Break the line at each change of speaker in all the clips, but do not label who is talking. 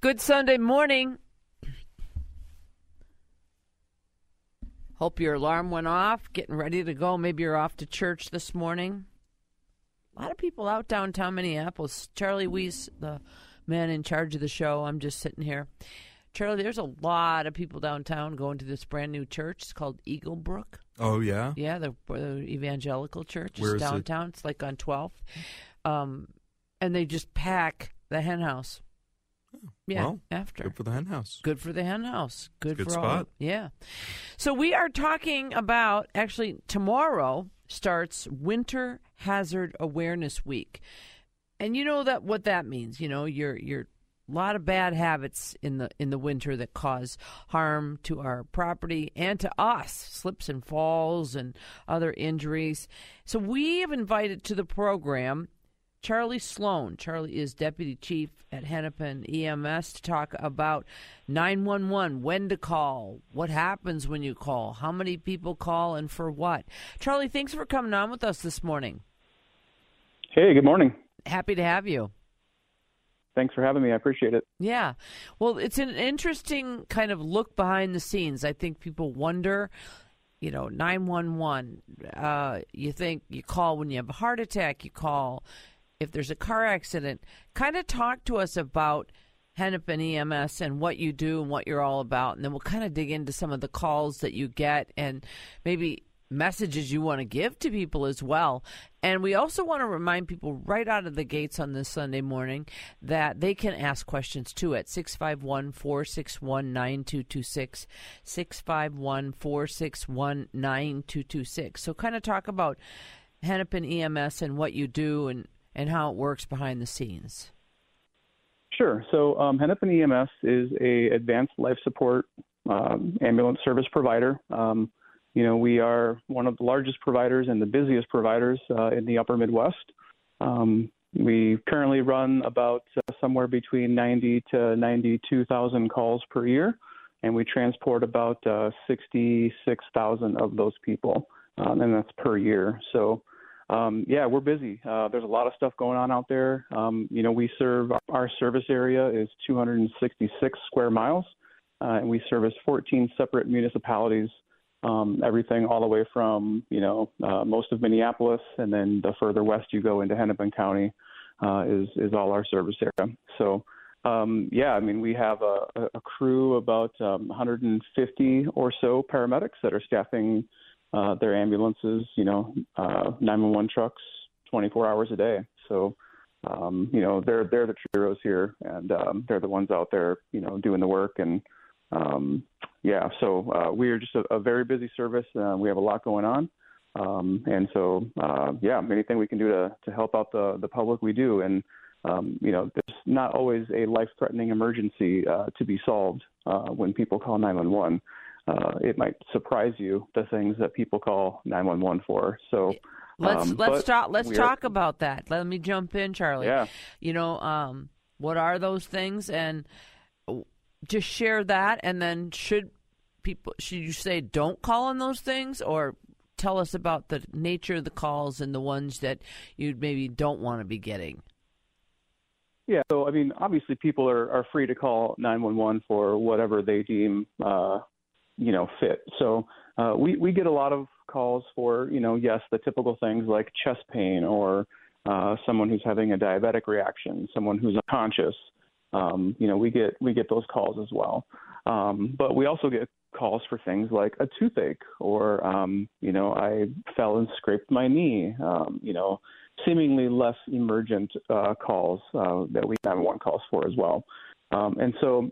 Good Sunday morning. Hope your alarm went off, getting ready to go. Maybe you're off to church this morning. A lot of people out downtown Minneapolis. Charlie Weiss, the man in charge of the show, I'm just sitting here. Charlie, there's a lot of people downtown going to this brand new church. It's called Eagle Brook.
Oh yeah,
Yeah, the, the evangelical church
Where
is
is it?
downtown. It's like on 12th. Um, and they just pack the hen house. Yeah,
well,
after.
good for the hen house.
Good for the hen house. Good,
Good
for all.
spot.
Yeah. So we are talking about actually tomorrow starts Winter Hazard Awareness Week, and you know that what that means. You know, you're you're a lot of bad habits in the in the winter that cause harm to our property and to us slips and falls and other injuries so we have invited to the program Charlie Sloan. Charlie is deputy chief at Hennepin EMS to talk about 911, when to call, what happens when you call, how many people call, and for what. Charlie, thanks for coming on with us this morning.
Hey, good morning.
Happy to have you.
Thanks for having me. I appreciate it.
Yeah. Well, it's an interesting kind of look behind the scenes. I think people wonder, you know, 911, uh, you think you call when you have a heart attack, you call if there's a car accident. Kind of talk to us about Hennepin EMS and what you do and what you're all about. And then we'll kind of dig into some of the calls that you get and maybe messages you want to give to people as well. And we also want to remind people right out of the gates on this Sunday morning that they can ask questions too at 651 461 9226. 651 461 9226. So, kind of talk about Hennepin EMS and what you do and, and how it works behind the scenes.
Sure. So um, Hennepin EMS is a advanced life support um, ambulance service provider. Um, you know, we are one of the largest providers and the busiest providers uh, in the Upper Midwest. Um, we currently run about uh, somewhere between 90 to 92,000 calls per year, and we transport about uh, 66,000 of those people, um, and that's per year. So, um, yeah, we're busy. Uh, there's a lot of stuff going on out there. Um, you know, we serve our service area is 266 square miles, uh, and we service 14 separate municipalities. Um, everything all the way from you know uh, most of Minneapolis, and then the further west you go into Hennepin County uh, is is all our service area. So. Um, yeah, I mean, we have a, a crew about um, 150 or so paramedics that are staffing uh, their ambulances, you know, uh, 911 trucks 24 hours a day. So, um, you know, they're they're the heroes here, and um, they're the ones out there, you know, doing the work. And um, yeah, so uh, we are just a, a very busy service. Uh, we have a lot going on, um, and so uh, yeah, anything we can do to to help out the the public, we do. And um, you know, there's not always a life-threatening emergency uh, to be solved uh, when people call 911 uh, it might surprise you the things that people call 911 for. So
Let's
um,
let's talk let's talk about that. Let me jump in, Charlie.
Yeah.
You know, um, what are those things, and just share that, and then should people should you say don't call on those things, or tell us about the nature of the calls and the ones that you maybe don't want to be getting.
Yeah. So I mean, obviously, people are, are free to call 911 for whatever they deem, uh, you know, fit. So uh, we we get a lot of calls for, you know, yes, the typical things like chest pain or uh, someone who's having a diabetic reaction, someone who's unconscious. Um, you know, we get we get those calls as well. Um, but we also get calls for things like a toothache or, um, you know, I fell and scraped my knee. Um, you know, seemingly less emergent uh, calls uh, that we 911 calls for as well. Um, and so,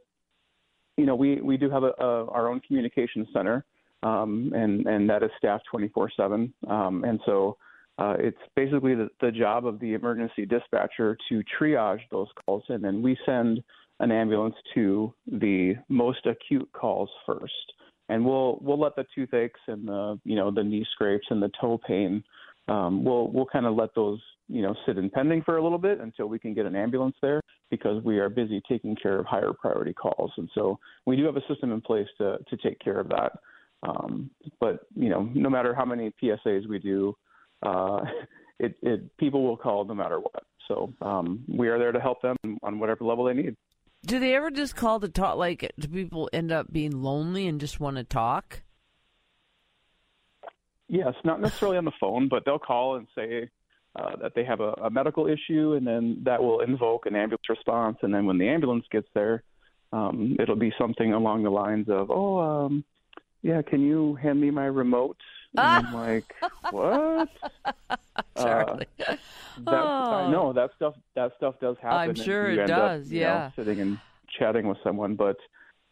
you know, we, we do have a, a, our own communication center, um, and, and that is staffed 24 7. Um, and so uh, it's basically the, the job of the emergency dispatcher to triage those calls, and then we send an ambulance to the most acute calls first. And we'll we'll let the toothaches and the you know the knee scrapes and the toe pain um, we'll we'll kind of let those you know sit in pending for a little bit until we can get an ambulance there because we are busy taking care of higher priority calls and so we do have a system in place to to take care of that um, but you know no matter how many PSAs we do uh, it, it people will call no matter what so um, we are there to help them on whatever level they need
Do they ever just call to talk? Like, do people end up being lonely and just want to talk?
Yes, not necessarily on the phone, but they'll call and say uh, that they have a, a medical issue, and then that will invoke an ambulance response. And then when the ambulance gets there, um, it'll be something along the lines of, "Oh, um, yeah, can you hand me my remote?" And I'm like, "What?"
Charlie.
Uh, that, I know that stuff. That stuff does happen.
I'm sure it
end up,
does,
you know,
yeah.
sitting and chatting with someone, but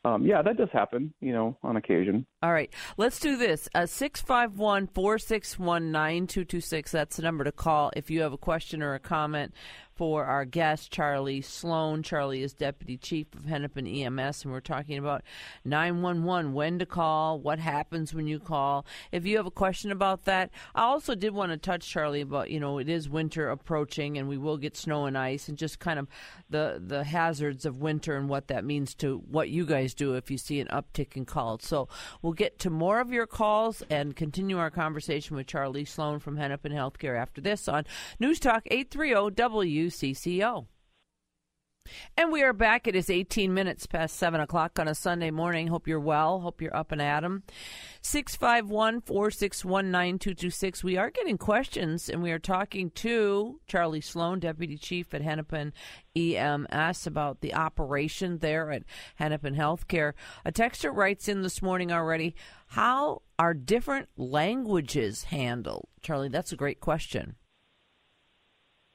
um, yeah, that does happen. You know, on occasion.
All right, let's do this. Uh, 651 461 9226. That's the number to call if you have a question or a comment for our guest, Charlie Sloan. Charlie is Deputy Chief of Hennepin EMS, and we're talking about 911, when to call, what happens when you call. If you have a question about that, I also did want to touch, Charlie, about, you know, it is winter approaching and we will get snow and ice and just kind of the, the hazards of winter and what that means to what you guys do if you see an uptick in calls. So we'll get to more of your calls and continue our conversation with Charlie Sloan from Hennepin Healthcare after this on News Talk 830 WCCO. And we are back. It is 18 minutes past 7 o'clock on a Sunday morning. Hope you're well. Hope you're up and at 'em. 651 461 9226. We are getting questions, and we are talking to Charlie Sloan, Deputy Chief at Hennepin EMS, about the operation there at Hennepin Healthcare. A texter writes in this morning already How are different languages handled? Charlie, that's a great question.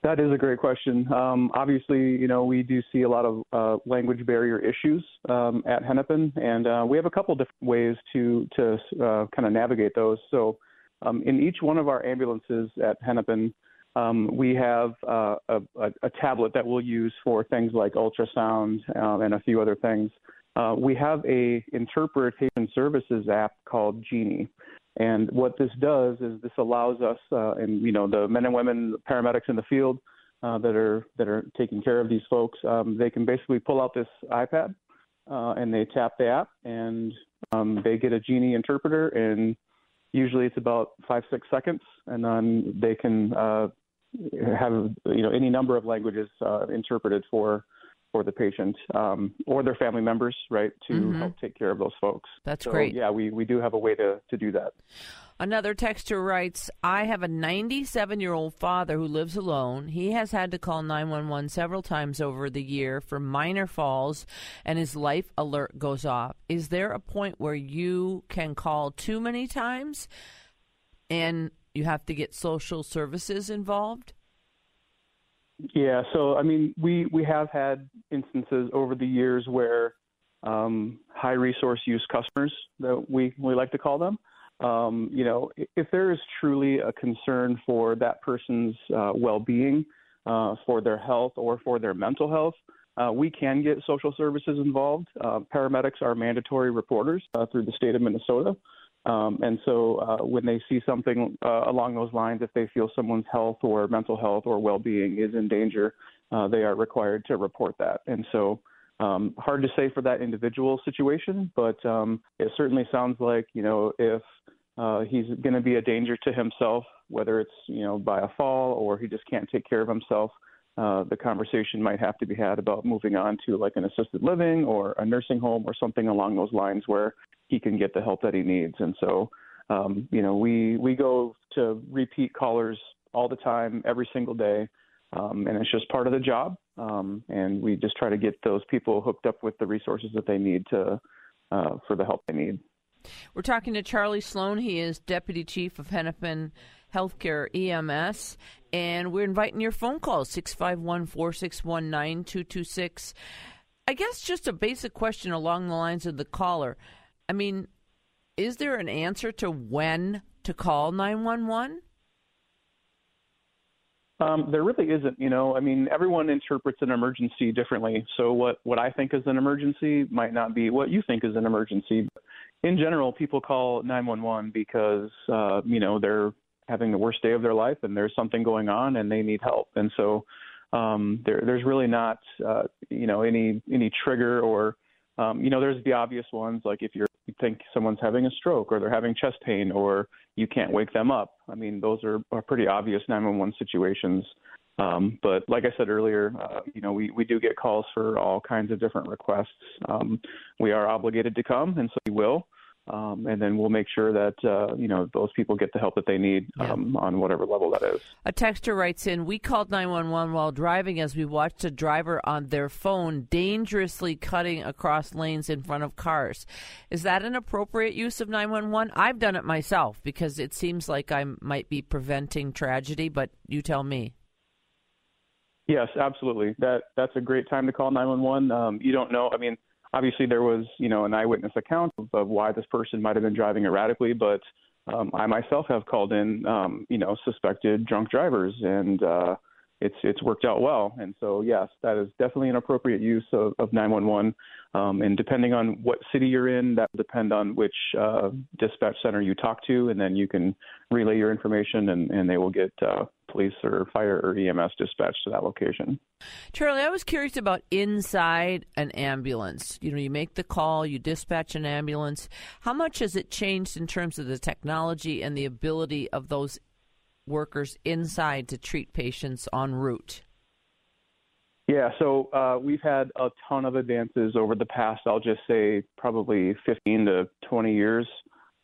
That is a great question. Um, obviously, you know, we do see a lot of uh, language barrier issues um, at Hennepin, and uh, we have a couple different ways to to uh, kind of navigate those. So, um, in each one of our ambulances at Hennepin, um, we have uh, a, a, tablet that we'll use for things like ultrasound um, and a few other things. Uh, we have a interpretation services app called Jeenie. And what this does is this allows us, uh, and you know, the men and women paramedics in the field uh, that are that are taking care of these folks, um, they can basically pull out this iPad uh, and they tap the app, and um, they get a Jeenie interpreter, and usually it's about five six seconds, and then they can uh, have you know any number of languages uh, interpreted for for the patient um, or their family members, right, to
Mhm.
help take care of those folks.
That's
So,
great.
Yeah, we, we do have a way to, to do that.
Another texter writes, I have a 97 year old father who lives alone. He has had to call 911 several times over the year for minor falls, and his life alert goes off. Is there a point where you can call too many times and you have to get social services involved?
Yeah, so I mean, we we have had instances over the years where um, high resource use customers that we we like to call them. Um, you know, if there is truly a concern for that person's uh, well-being, uh, for their health, or for their mental health, uh, we can get social services involved. Uh, paramedics are mandatory reporters uh, through the state of Minnesota. Um, and so uh, when they see something uh, along those lines, if they feel someone's health or mental health or well-being is in danger, uh, they are required to report that. And so um, hard to say for that individual situation, but um, it certainly sounds like you know if uh, he's going to be a danger to himself, whether it's you know by a fall or he just can't take care of himself. Uh, the conversation might have to be had about moving on to like an assisted living or a nursing home or something along those lines where he can get the help that he needs. And so, um, you know, we we go to repeat callers all the time, every single day, um, and it's just part of the job. Um, and we just try to get those people hooked up with the resources that they need to uh, for the help they need.
We're talking to Charlie Sloan. He is Deputy Chief of Hennepin Healthcare EMS. And we're inviting your phone calls 651 461 9226. I guess just a basic question along the lines of the caller. I mean, is there an answer to when to call 911?
Um, there really isn't, you know. I mean, everyone interprets an emergency differently. So what what I think is an emergency might not be what you think is an emergency. In general, people call 911 because uh, you know they're having the worst day of their life and there's something going on and they need help. And so um, there, there's really not, uh, you know, any any trigger or, um, you know, there's the obvious ones like if you're, you think someone's having a stroke or they're having chest pain or you can't wake them up. I mean, those are, are pretty obvious 911 situations. Um, but like I said earlier, uh, you know, we, we do get calls for all kinds of different requests. Um, we are obligated to come, and so we will. Um, and then we'll make sure that uh, you know those people get the help that they need um, yeah. on whatever level that is.
A texter writes in: We called 911 while driving as we watched a driver on their phone dangerously cutting across lanes in front of cars. Is that an appropriate use of 911? I've done it myself because it seems like I might be preventing tragedy, but you tell me.
Yes, absolutely. That that's a great time to call 911. Um, you don't know. I mean, obviously there was you know an eyewitness account of, of why this person might have been driving erratically, but um, I myself have called in um, you know suspected drunk drivers, and uh, it's it's worked out well. And so yes, that is definitely an appropriate use of, of 911. Um, and depending on what city you're in, that will depend on which uh, dispatch center you talk to, and then you can relay your information, and, and they will get uh, police or fire or EMS dispatched to that location.
Charlie, I was curious about inside an ambulance. You know, you make the call, you dispatch an ambulance. How much has it changed in terms of the technology and the ability of those workers inside to treat patients en route?
Yeah, so uh, we've had a ton of advances over the past, I'll just say, probably 15 to 20 years.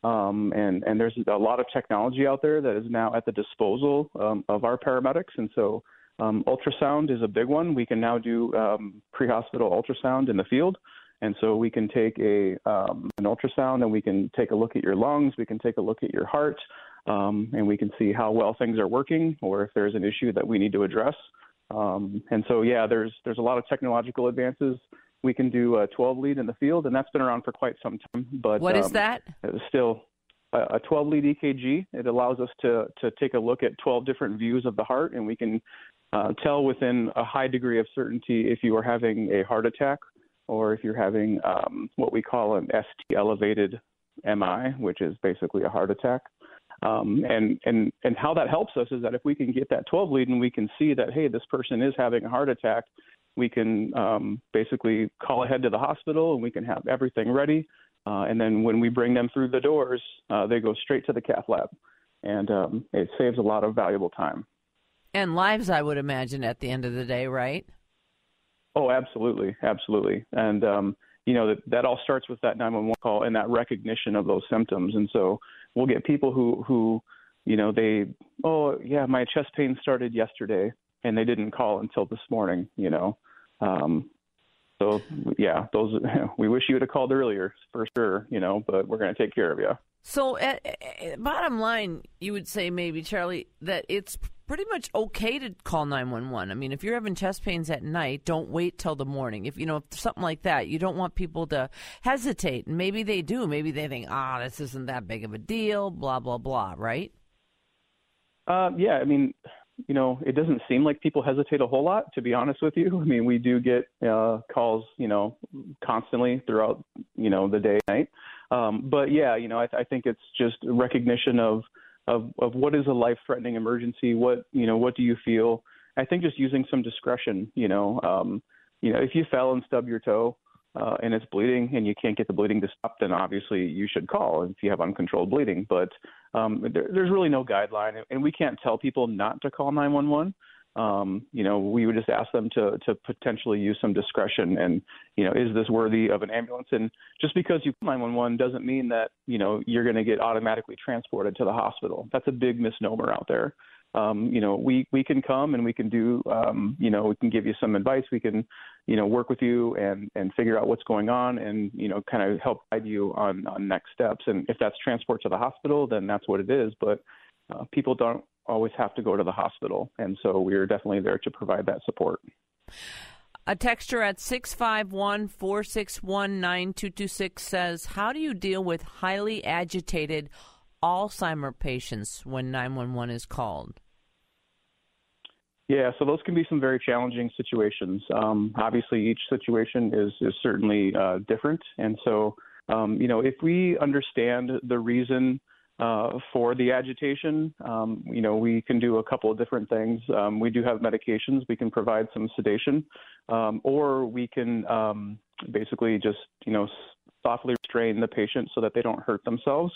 Um, and, and there's a lot of technology out there that is now at the disposal um, of our paramedics. And so um, ultrasound is a big one. We can now do um, pre hospital ultrasound in the field. And so we can take a um, an ultrasound and we can take a look at your lungs, we can take a look at your heart, um, and we can see how well things are working or if there's an issue that we need to address. Um, and so, yeah, there's there's a lot of technological advances. We can do a 12 lead in the field, and that's been around for quite some time. But
what is um, that?
Still, a 12 lead EKG. It allows us to to take a look at 12 different views of the heart, and we can uh, tell within a high degree of certainty if you are having a heart attack or if you're having um, what we call an ST elevated MI, which is basically a heart attack. Um, and and and how that helps us is that if we can get that 12 lead and we can see that hey this person is having a heart attack, we can um, basically call ahead to the hospital and we can have everything ready. Uh, and then when we bring them through the doors, uh, they go straight to the cath lab, and um, it saves a lot of valuable time.
And lives, I would imagine, at the end of the day, right?
Oh, absolutely, absolutely. And um, you know that that all starts with that 911 call and that recognition of those symptoms. And so we'll get people who who you know they oh yeah my chest pain started yesterday and they didn't call until this morning you know? Um so yeah those we wish you would have called earlier for sure you know but we're going to take care of you
so at, at bottom line you would say maybe charlie that it's pretty much okay to call 911 i mean if you're having chest pains at night don't wait till the morning. If you know if something like that you don't want people to hesitate. And maybe they do. Maybe they think ah oh, this isn't that big of a deal blah blah blah right?
Uh, yeah i mean you know it doesn't seem like people hesitate a whole lot to be honest with you. I mean we do get uh, calls you know constantly throughout you know the day and night. Um, but yeah you know I, I think it's just recognition of of of what is a life threatening emergency what you know what do you feel? I think just using some discretion you know um you know if you fell and stubbed your toe uh, and it's bleeding and you can't get the bleeding to stop then obviously you should call if you have uncontrolled bleeding. But um there, there's really no guideline and we can't tell people not to call 911 um, you know, we would just ask them to to potentially use some discretion and, you know, is this worthy of an ambulance? And just because you call 911 doesn't mean that, you know, you're going to get automatically transported to the hospital. That's a big misnomer out there. Um, you know, we we can come and we can do, um, you know, we can give you some advice. We can, you know, work with you and and figure out what's going on and you know, kind of help guide you on on next steps. And if that's transport to the hospital, then that's what it is. But uh, people don't always have to go to the hospital. And so we are definitely there to provide that support.
A texture at 651 461 9226 says, How do you deal with highly agitated Alzheimer patients when 911 is called?
Yeah, so those can be some very challenging situations. Um, obviously, each situation is, is certainly uh, different. And so, um, you know, if we understand the reason uh, for the agitation. Um, you know, we can do a couple of different things. Um, we do have medications. We can provide some sedation, um, or we can um, basically just, you know, softly restrain the patient so that they don't hurt themselves.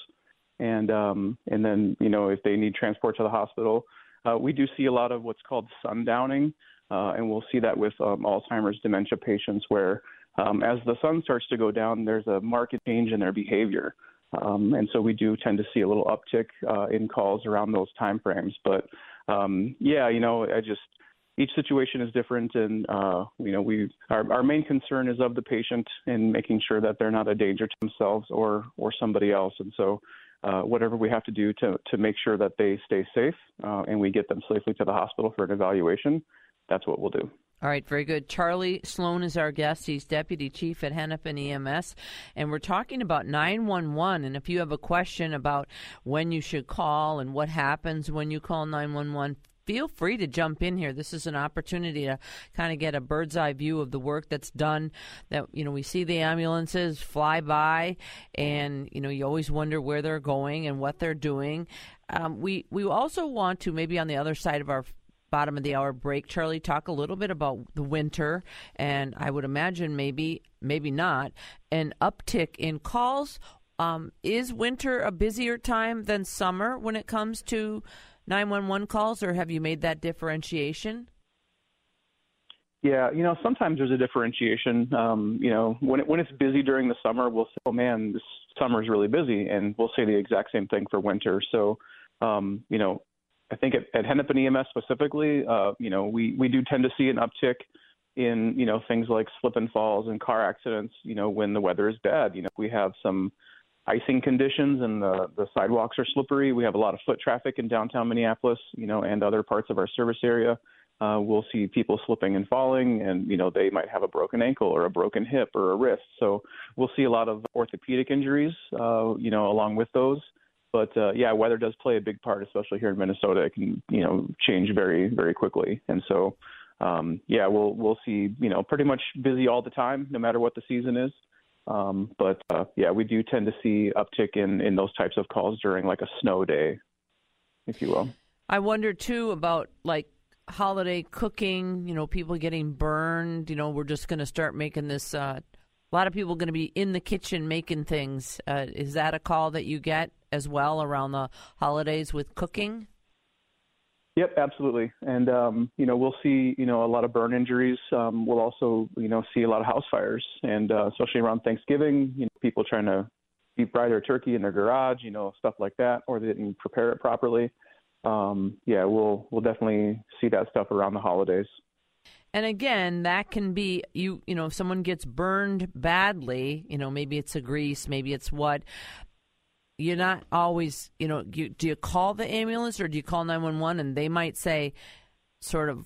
And um, and then, you know, if they need transport to the hospital, uh, we do see a lot of what's called sundowning, uh, and we'll see that with um, Alzheimer's dementia patients where as the sun starts to go down, there's a marked change in their behavior. Um, and so we do tend to see a little uptick uh, in calls around those time frames. But um, yeah, you know, I just each situation is different, and uh, you know, we our, our main concern is of the patient and making sure that they're not a danger to themselves or or somebody else. And so, uh, whatever we have to do to to make sure that they stay safe uh, and we get them safely to the hospital for an evaluation, that's what we'll do.
All right, very good. Charlie Sloan is our guest. He's deputy chief at Hennepin EMS, and we're talking about 911. And if you have a question about when you should call and what happens when you call 911, feel free to jump in here. This is an opportunity to kind of get a bird's eye view of the work that's done. That you know, we see the ambulances fly by, and you know, you always wonder where they're going and what they're doing. Um, we we also want to maybe on the other side of our bottom of the hour break, Charlie, talk a little bit about the winter, and I would imagine maybe, maybe not, an uptick in calls. Um, is winter a busier time than summer when it comes to 911 calls, or have you made that differentiation?
Yeah, you know, sometimes there's a differentiation. Um, you know, when it, when it's busy during the summer, we'll say, "Oh man, this summer is really busy," and we'll say the exact same thing for winter. So, um, you know, I think at, at Hennepin EMS specifically, uh, you know, we, we do tend to see an uptick in, you know, things like slip and falls and car accidents, you know, when the weather is bad. You know, we have some icing conditions and the, the sidewalks are slippery. We have a lot of foot traffic in downtown Minneapolis, you know, and other parts of our service area. Uh, we'll see people slipping and falling, and you know they might have a broken ankle or a broken hip or a wrist. So we'll see a lot of orthopedic injuries, uh, you know, along with those. But uh, yeah, weather does play a big part, especially here in Minnesota. It can you know change very very quickly, and so um, yeah, we'll we'll see you know pretty much busy all the time, no matter what the season is. Um, but uh, yeah, we do tend to see uptick in in those types of calls during like a snow day, if you will.
I wonder too about like holiday cooking. You know, people getting burned. You know, we're just going to start making this. Uh, a lot of people going to be in the kitchen making things. Uh, is that a call that you get as well around the holidays with cooking?
Yep, absolutely. And um, you know, we'll see you know a lot of burn injuries. Um, we'll also you know see a lot of house fires, and uh, especially around Thanksgiving, you know, people trying to deep fry their turkey in their garage, you know, stuff like that, or they didn't prepare it properly. Um, yeah, we'll we'll definitely see that stuff around the holidays.
And again, that can be you. You know, if someone gets burned badly, you know, maybe it's a grease, maybe it's what you're not always, you know, you, do you call the ambulance or do you call 911 and they might say, sort of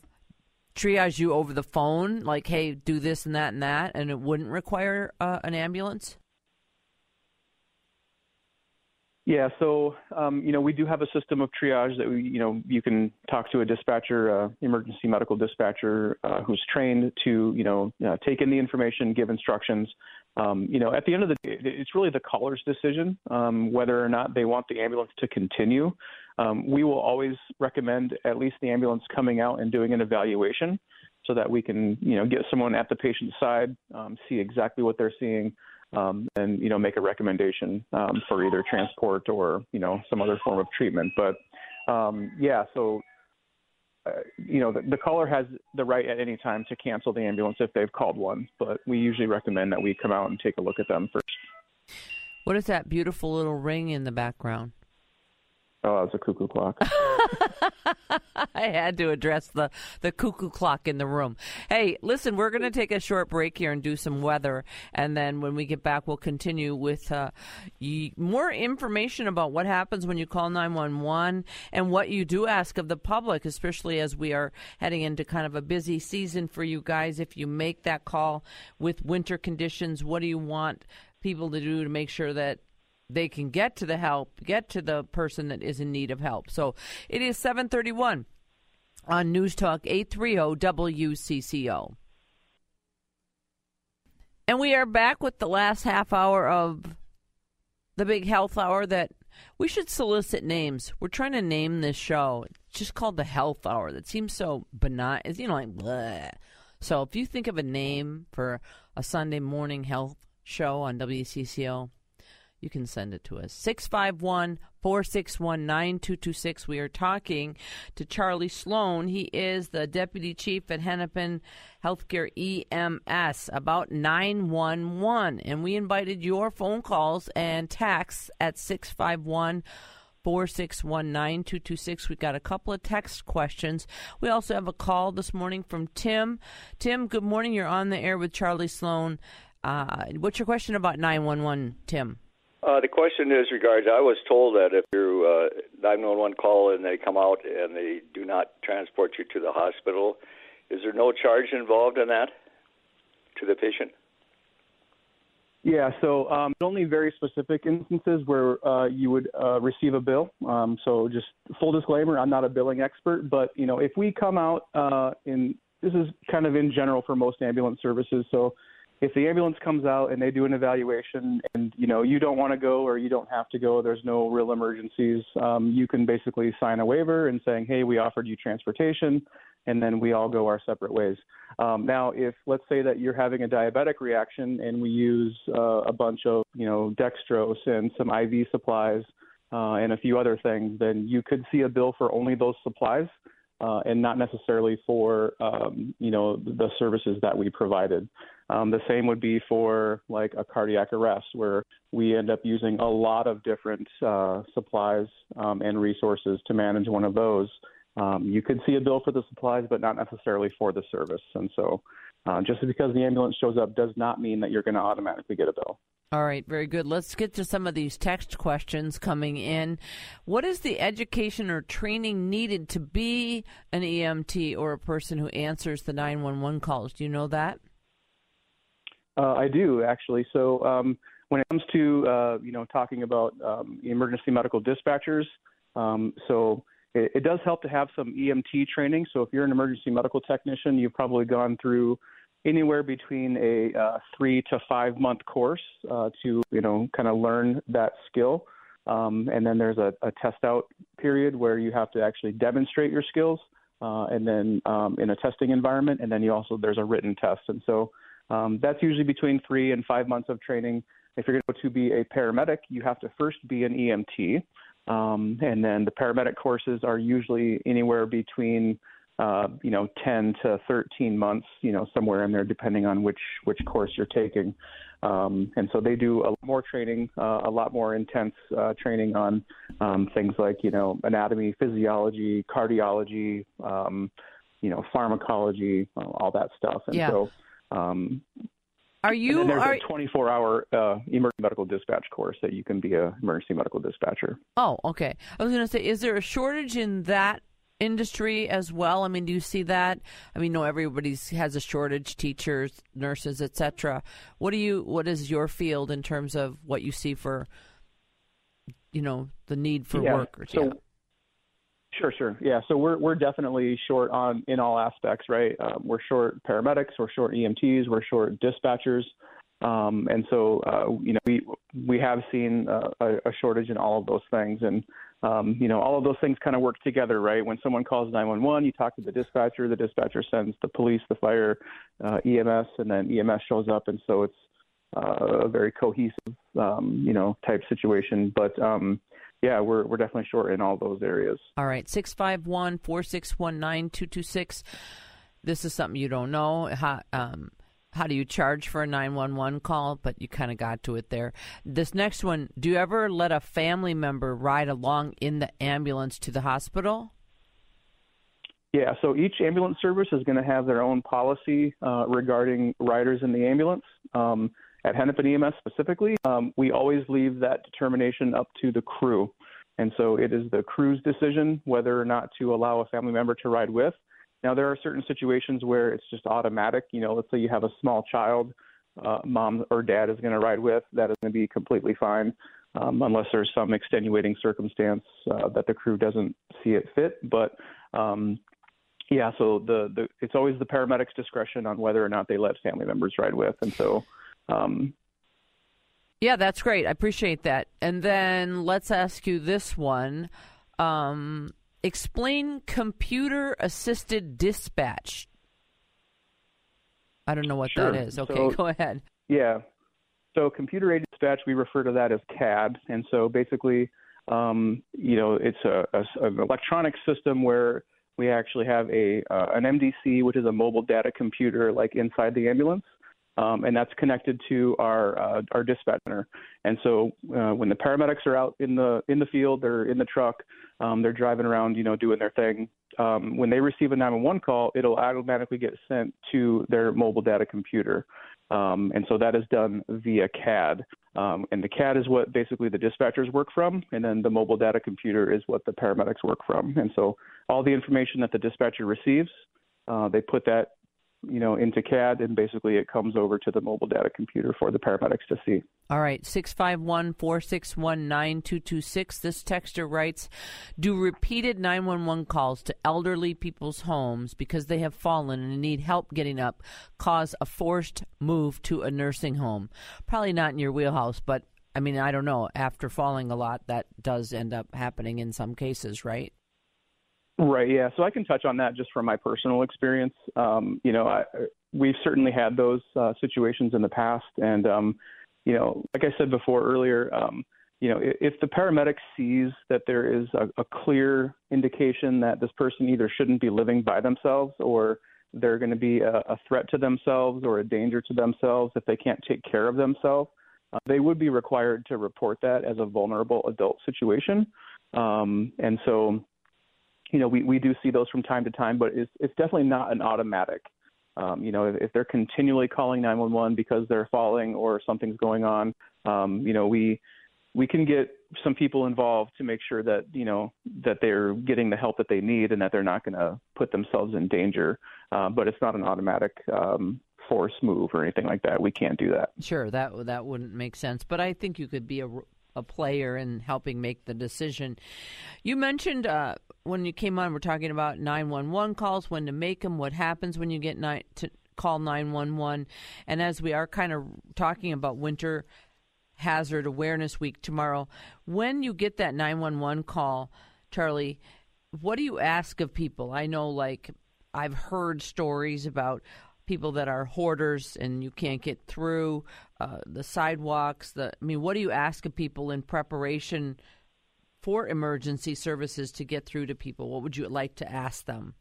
triage you over the phone, like, hey, do this and that and that, and it wouldn't require uh, an ambulance?
Yeah, so um, you know we do have a system of triage that we, you know, you can talk to a dispatcher, uh, emergency medical dispatcher, uh, who's trained to, you know, uh, take in the information, give instructions, um, you know, at the end of the day, it's really the caller's decision um, whether or not they want the ambulance to continue. Um, we will always recommend at least the ambulance coming out and doing an evaluation so that we can, you know, get someone at the patient's side, um, see exactly what they're seeing, um, and you know, make a recommendation um, for either transport or you know some other form of treatment. But yeah, so uh, you know, the, the, caller has the right at any time to cancel the ambulance if they've called one, but we usually recommend that we come out and take a look at them first.
What is that beautiful little ring in the background?
Oh, it's a cuckoo clock.
I had to address the, the cuckoo clock in the room. Hey, listen, we're going to take a short break here and do some weather. And then when we get back, we'll continue with uh, more information about what happens when you call 911 and what you do ask of the public, especially as we are heading into kind of a busy season for you guys. If you make that call with winter conditions, what do you want? people to do to make sure that they can get to the help, get to the person that is in need of help. So it is 731 on News Talk 830 WCCO. And we are back with the last half hour of the big health hour that we should solicit names. We're trying to name this show. It's just called the health hour. That seems so benign. It's, you know, like, bleh. So if you think of a name for a Sunday morning health show on WCCO, you can send it to us. 651 461 9226. We are talking to Charlie Sloan. He is the deputy chief at Hennepin Healthcare EMS about 911. And we invited your phone calls and texts at 651 461 9226. We got a couple of text questions. We also have a call this morning from Tim. Tim, good morning. You're on the air with Charlie Sloan. Uh, what's your question about 911, Tim?
Uh, the question is regards. I was told that if you uh, 911 call and they come out and they do not transport you to the hospital, is there no charge involved in that to the patient?
Yeah, so um, only very specific instances where uh, you would uh, receive a bill. Um, so just full disclaimer, I'm not a billing expert, but you know if we come out uh, in this is kind of in general for most ambulance services. So if the ambulance comes out and they do an evaluation and you know you don't want to go or you don't have to go there's no real emergencies um, you can basically sign a waiver and saying hey we offered you transportation and then we all go our separate ways um, now if let's say that you're having a diabetic reaction and we use uh, a bunch of you know dextrose and some iv supplies uh, and a few other things then you could see a bill for only those supplies uh, and not necessarily for um, you know the services that we provided. Um, the same would be for like a cardiac arrest, where we end up using a lot of different uh, supplies um, and resources to manage one of those. Um, you could see a bill for the supplies, but not necessarily for the service. And so, uh, just because the ambulance shows up does not mean that you're going to automatically get a bill.
All right, very good. Let's get to some of these text questions coming in. What is the education or training needed to be an EMT or a person who answers the 911 calls? Do you know that?
Uh, I do actually. So um, when it comes to uh, you know talking about um, emergency medical dispatchers, um, so it, it, does help to have some EMT training. So if you're an emergency medical technician, you've probably gone through anywhere between a uh, three to five month course uh, to you know kind of learn that skill. Um, and then there's a, a, test out period where you have to actually demonstrate your skills, uh, and then um, in a testing environment, and then you also there's a written test. And so um, that's usually between three and five months of training. If you're going to be a paramedic, you have to first be an EMT, um, and then the paramedic courses are usually anywhere between uh, you know, 10 to 13 months, you know, somewhere in there, depending on which which course you're taking. Um, and so they do a lot more training, uh, a lot more intense uh, training on um, things like, you know, anatomy, physiology, cardiology, um, you know, pharmacology, all that stuff. And
yeah.
so, um,
are you?
there's
are,
a 24-hour uh, emergency medical dispatch course that you can be a emergency medical dispatcher.
Oh, okay. I was going to say, is there a shortage in that industry as well? I mean, do you see that? I mean, no, everybody has a shortage, teachers, nurses, etc. What do you? What is your field in terms of what you see for, you know, the need for
yeah,
workers?
So,
yeah.
Sure, sure. Yeah, so we're we're definitely short on in all aspects, right? Um, we're short paramedics, we're short EMTs, we're short dispatchers. Um, and so, uh, you know, we we have seen uh, a, a, shortage in all of those things, and um, you know, all of those things kind of work together, right? When someone calls 911, you talk to the dispatcher, the dispatcher sends the police, the fire, uh, EMS, and then EMS shows up, and so it's uh, a very cohesive, um, you know, type situation. But um, yeah, we're we're definitely short in all those areas.
All right, six five one four six one nine two two six. This is something you don't know. How, um, how do you charge for a 911 call but you kind of got to it there this next one do you ever let a family member ride along in the ambulance to the hospital
yeah so each ambulance service is going to have their own policy uh, regarding riders in the ambulance um, at hennepin ems specifically um, we always leave that determination up to the crew and so it is the crew's decision whether or not to allow a family member to ride with now, there are certain situations where it's just automatic. You know, let's say you have a small child, uh, mom or dad is going to ride with, that is going to be completely fine, um, unless there's some extenuating circumstance uh, that the crew doesn't see it fit. But um, yeah, so the, the it's always the paramedics' discretion on whether or not they let family members ride with, and so. Um,
yeah, that's great. I appreciate that. And then let's ask you this one. Um, Explain computer assisted dispatch. I don't know what
sure.
that is. Okay,
so,
go ahead.
Yeah. So computer aided dispatch, we refer to that as CAD. And so basically, Um, you know, it's a, a, an electronic system where we actually have a uh, an MDC, which is a mobile data computer, like inside the ambulance, um, and that's connected to our uh, our dispatch center. And so uh, when the paramedics are out in the in the field, they're in the truck, um, they're driving around, you know, doing their thing. Um, when they receive a 911 call, it'll automatically get sent to their mobile data computer. Um, and so that is done via CAD. Um, and the CAD is what basically the dispatchers work from, and then the mobile data computer is what the paramedics work from. And so all the information that the dispatcher receives, uh, they put that you know, into CAD, and basically it comes over to the mobile data computer for the paramedics to see.
All right, 651 461 9226. This texter writes Do repeated 911 calls to elderly people's homes because they have fallen and need help getting up cause a forced move to a nursing home? Probably not in your wheelhouse, but I mean, I don't know. After falling a lot, that does end up happening in some cases, right?
Right. Yeah. So I can touch on that just from my personal experience. Um, you know, I, we've certainly had those uh, situations in the past, and um, you know, like I said before earlier, um, you know, if, if the paramedic sees that there is a, a clear indication that this person either shouldn't be living by themselves or they're going to be a, a threat to themselves or a danger to themselves if they can't take care of themselves, uh, they would be required to report that as a vulnerable adult situation. Um, and so, you know, we, we do see those from time to time, but it's, it's definitely not an automatic. Um, you know, if, if, they're continually calling 911 because they're falling or something's going on, um, you know, we we can get some people involved to make sure that you know that they're getting the help that they need and that they're not going to put themselves in danger. Uh, but it's not an automatic um, force move or anything like that. We can't do that.
Sure, that that wouldn't make sense. But I think you could be a a player in helping make the decision. You mentioned uh, when you came on, we're talking about 911 calls, when to make them, what happens when you get ni- to call 911. And as we are kind of talking about winter hazard awareness week tomorrow, when you get that 911 call, Charlie, what do you ask of people? I know, like, I've heard stories about people that are hoarders and you can't get through uh, the sidewalks. The I mean, what do you ask of people in preparation for emergency services to get through to people? What would you like to ask them?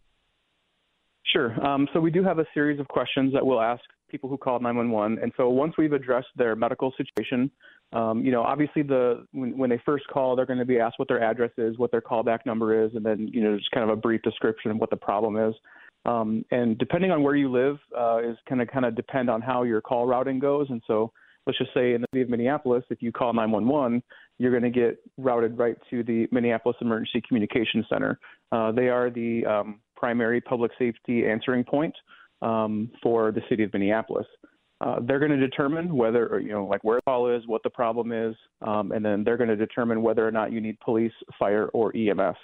Sure. Um, so we do have a series of questions that we'll ask people who call 911. And so once we've addressed their medical situation, um, you know, obviously the when, when, they first call, they're going to be asked what their address is, what their callback number is, and then you know just kind of a brief description of what the problem is. Um, and depending on where you live, uh, is kind of kind of depend on how your call routing goes. And so let's just say in the city of Minneapolis, if you call 911, you're going to get routed right to the Minneapolis Emergency Communication Center. Uh, they are the um, primary public safety answering point um, for the city of Minneapolis. Uh, they're going to determine whether, you know, like where the call is, what the problem is, um, and then they're going to determine whether or not you need police, fire, or EMS.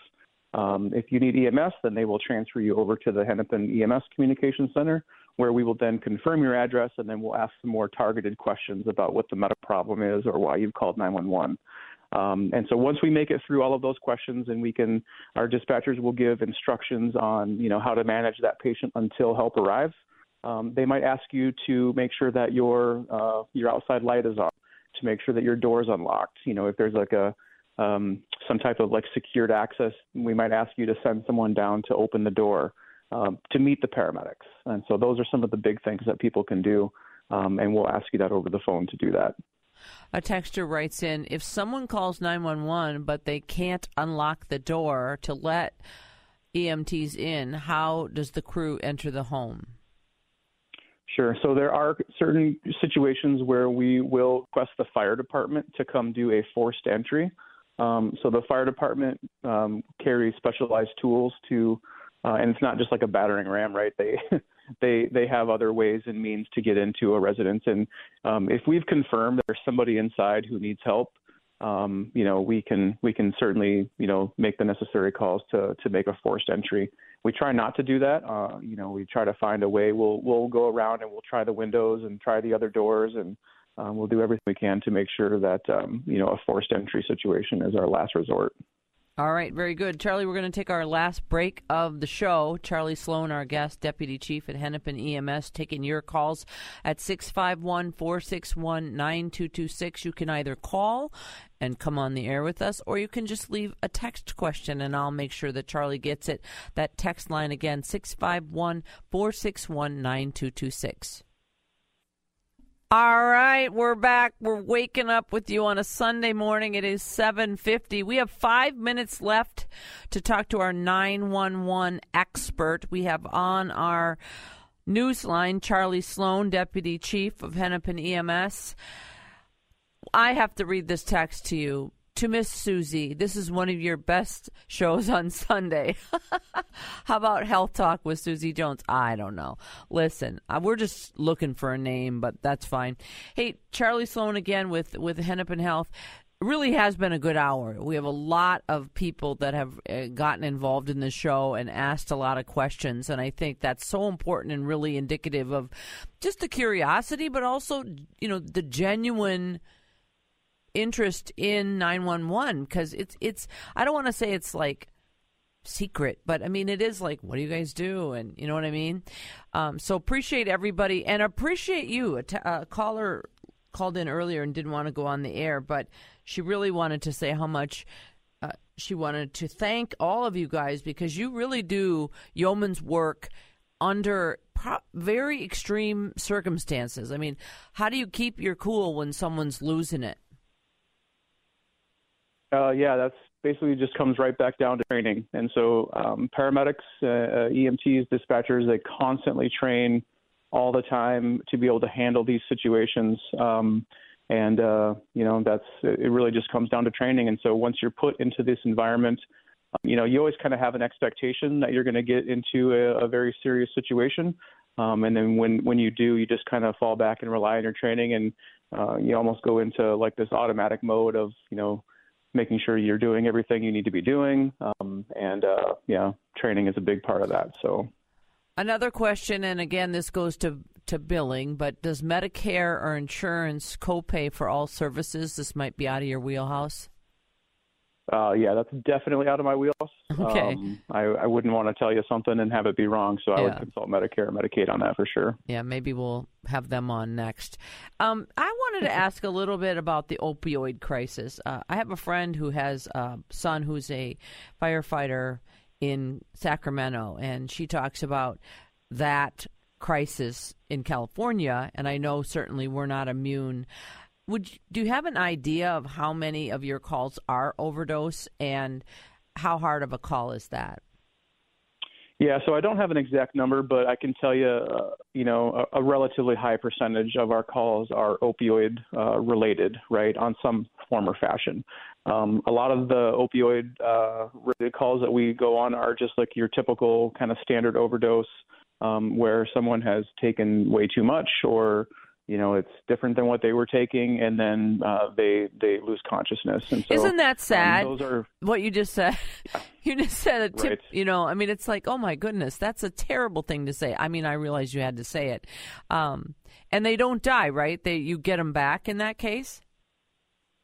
Um, if you need EMS, then they will transfer you over to the Hennepin EMS Communication Center, where we will then confirm your address and then we'll ask some more targeted questions about what the medical problem is or why you've called 911. Um, and so once we make it through all of those questions and we can, our dispatchers will give instructions on, you know, how to manage that patient until help arrives. Um, they might ask you to make sure that your uh, your outside light is on, to make sure that your door is unlocked. You know, if there's like a um, some type of like secured access, we might ask you to send someone down to open the door um, to meet the paramedics. And so those are some of the big things that people can do. Um, and we'll ask you that over the phone to do that.
A texter writes in if someone calls 911 but they can't unlock the door to let EMTs in, how does the crew enter the home?
Sure. So there are certain situations where we will request the fire department to come do a forced entry. Um, so the fire department um, carries specialized tools to, uh, and it's not just like a battering ram, right? They they they have other ways and means to get into a residence, and um, if we've confirmed there's somebody inside who needs help, um, you know, we can we can certainly you know make the necessary calls to to make a forced entry. We try not to do that. Uh, you know, we try to find a way. We'll we'll go around and we'll try the windows and try the other doors and um, we'll do everything we can to make sure that um, you know a forced entry situation is our last resort.
All right, very good. Charlie, we're going to take our last break of the show. Charlie Sloan, our guest, Deputy Chief at Hennepin EMS, taking your calls at 651 461 9226. You can either call and come on the air with us, or you can just leave a text question and I'll make sure that Charlie gets it. That text line again, 651 461 9226. All right, we're back. We're waking up with you on a Sunday morning. It is 7:50. We have 5 minutes left to talk to our 911 expert. We have on our newsline Charlie Sloan, Deputy Chief of Hennepin EMS. I have to read this text to you to Miss Susie, this is one of your best shows on Sunday. How about Health Talk with Susie Jones? I don't know. Listen, uh, we're just looking for a name, but that's fine. Hey, Charlie Sloan again with with Hennepin Health. Really has been a good hour. We have a lot of people that have uh, gotten involved in the show and asked a lot of questions, and I think that's so important and really indicative of just the curiosity, but also you know the genuine interest in 911 because it's it's I don't want to say it's like secret, but I mean it is like what do you guys do and you know what I mean. Um, so appreciate everybody and appreciate you. A, t- a caller called in earlier and didn't want to go on the air, but she really wanted to say how much. Uh, she wanted to thank all of you guys because you really do yeoman's work under pro- very extreme circumstances. I mean, how do you keep your cool when someone's losing it?
Uh, yeah, that's basically just comes right back down to training. And so um, paramedics, uh, uh EMTs, dispatchers, they constantly train all the time to be able to handle these situations. Um, and uh, you know that's it. Really, just comes down to training. And so once you're put into this environment, um, you know you always kind of have an expectation that you're going to get into a, a very serious situation. Um, and then when when you do, you just kind of fall back and rely on your training, and uh, you almost go into like this automatic mode of you know making sure you're doing everything you need to be doing. Um, and uh, yeah, training is a big part of that. So,
another question, and again, this goes to to billing, but does Medicare or insurance copay for all services? This might be out of your wheelhouse.
Uh, yeah, that's definitely out of my wheelhouse.
Okay.
Um, I, I wouldn't want to tell you something and have it be wrong, so I would consult Medicare or Medicaid on that for sure.
Yeah, maybe we'll have them on next. Um, I wanted to ask a little bit about the opioid crisis. Uh, I have a friend who has a son who's a firefighter in Sacramento, and she talks about that crisis in California, and I know certainly we're not immune would you, do you have an idea of how many of your calls are overdose and how hard of a call is that?
Yeah, so I don't have an exact number, but I can tell you, uh, you know, a, a, relatively high percentage of our calls are opioid uh, related, right, on some form or fashion. Um, a lot of the opioid uh, related calls that we go on are just like your typical kind of standard overdose, um, where someone has taken way too much or you know it's different than what they were taking and then uh, they they lose consciousness. And so,
isn't that um, sad
um, those are
what you just said? You just said a tip right. you know i mean it's like oh my goodness that's a terrible thing to say. I mean i realize you had to say it. Um, and they don't die right? They you get them back in that case?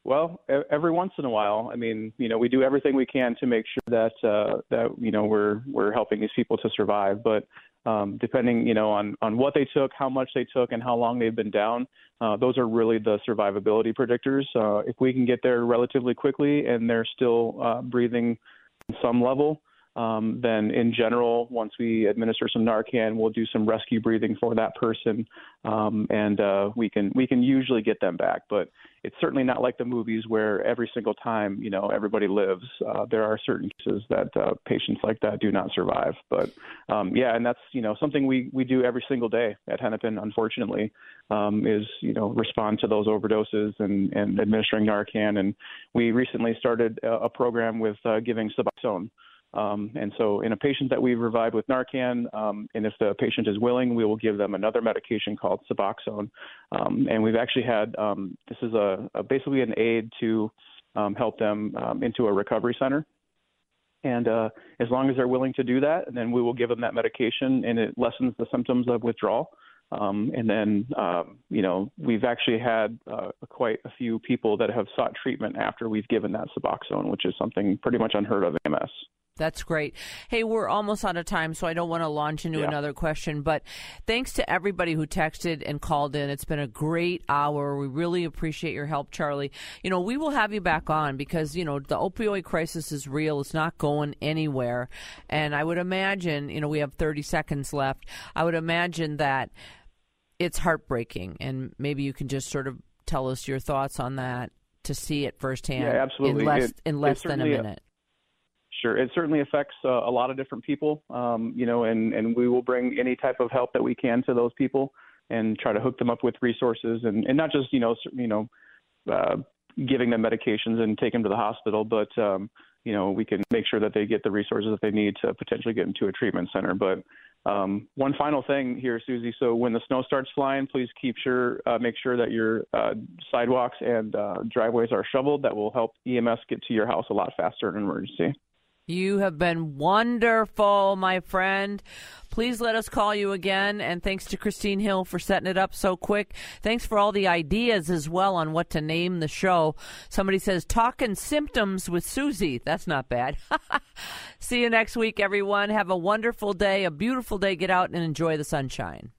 Well, every once in a while, I mean, you know, we do everything we can to make sure that uh, that you know we're we're helping these people to survive. But um, depending, you know, on on what they took, how much they took, and how long they've been down. Uh, those are really the survivability predictors. Uh, if we can get there relatively quickly and they're still uh, breathing some level, um, then in general, once we administer some Narcan, we'll do some rescue breathing for that person, um, and uh, we can we can usually get them back. But it's certainly not like the movies where every single time you know everybody lives. Uh, there are certain cases that uh, patients like that do not survive. But um, yeah, and that's you know something we we do every single day at Hennepin. Unfortunately, um, is you know respond to those overdoses and and administering Narcan. And we recently started a, a program with uh, giving Suboxone. Um, and so, in a patient that we've revived with Narcan, um, and if the patient is willing, we will give them another medication called Suboxone. Um, and we've actually had um, this is a, a, basically an aid to um, help them um, into a recovery center. And uh, as long as they're willing to do that, then we will give them that medication, and it lessens the symptoms of withdrawal. Um, and then, you know, we've actually had uh, quite a few people that have sought treatment after we've given that Suboxone, which is something pretty much unheard of in EMS.
That's great. Hey, we're almost out of time, so I don't want to launch into
yeah.
another question. But thanks to everybody who texted and called in. It's been a great hour. We really appreciate your help, Charlie. You know, we will have you back on because, you know, the opioid crisis is real. It's not going anywhere. And I would imagine, you know, we have 30 seconds left. I would imagine that it's heartbreaking. And maybe you can just sort of tell us your thoughts on that to see it firsthand
yeah, absolutely.
in less,
it,
in less than a minute.
Sure, it certainly affects uh, a lot of different people, um, you know, and, and we will bring any type of help that we can to those people and try to hook them up with resources and, and not just, you know, you know, uh, giving them medications and take them to the hospital, but, um, you know, we can make sure that they get the resources that they need to potentially get into a treatment center. But um, one final thing here, Susie. So when the snow starts flying, please keep sure uh, make sure that your uh, sidewalks and uh, driveways are shoveled. That will help EMS get to your house a lot faster in an emergency.
You have been wonderful, my friend. Please let us call you again. And thanks to Christine Hill for setting it up so quick. Thanks for all the ideas as well on what to name the show. Somebody says, Talking Symptoms with Susie. That's not bad. See you next week, everyone. Have a wonderful day, a beautiful day. Get out and enjoy the sunshine.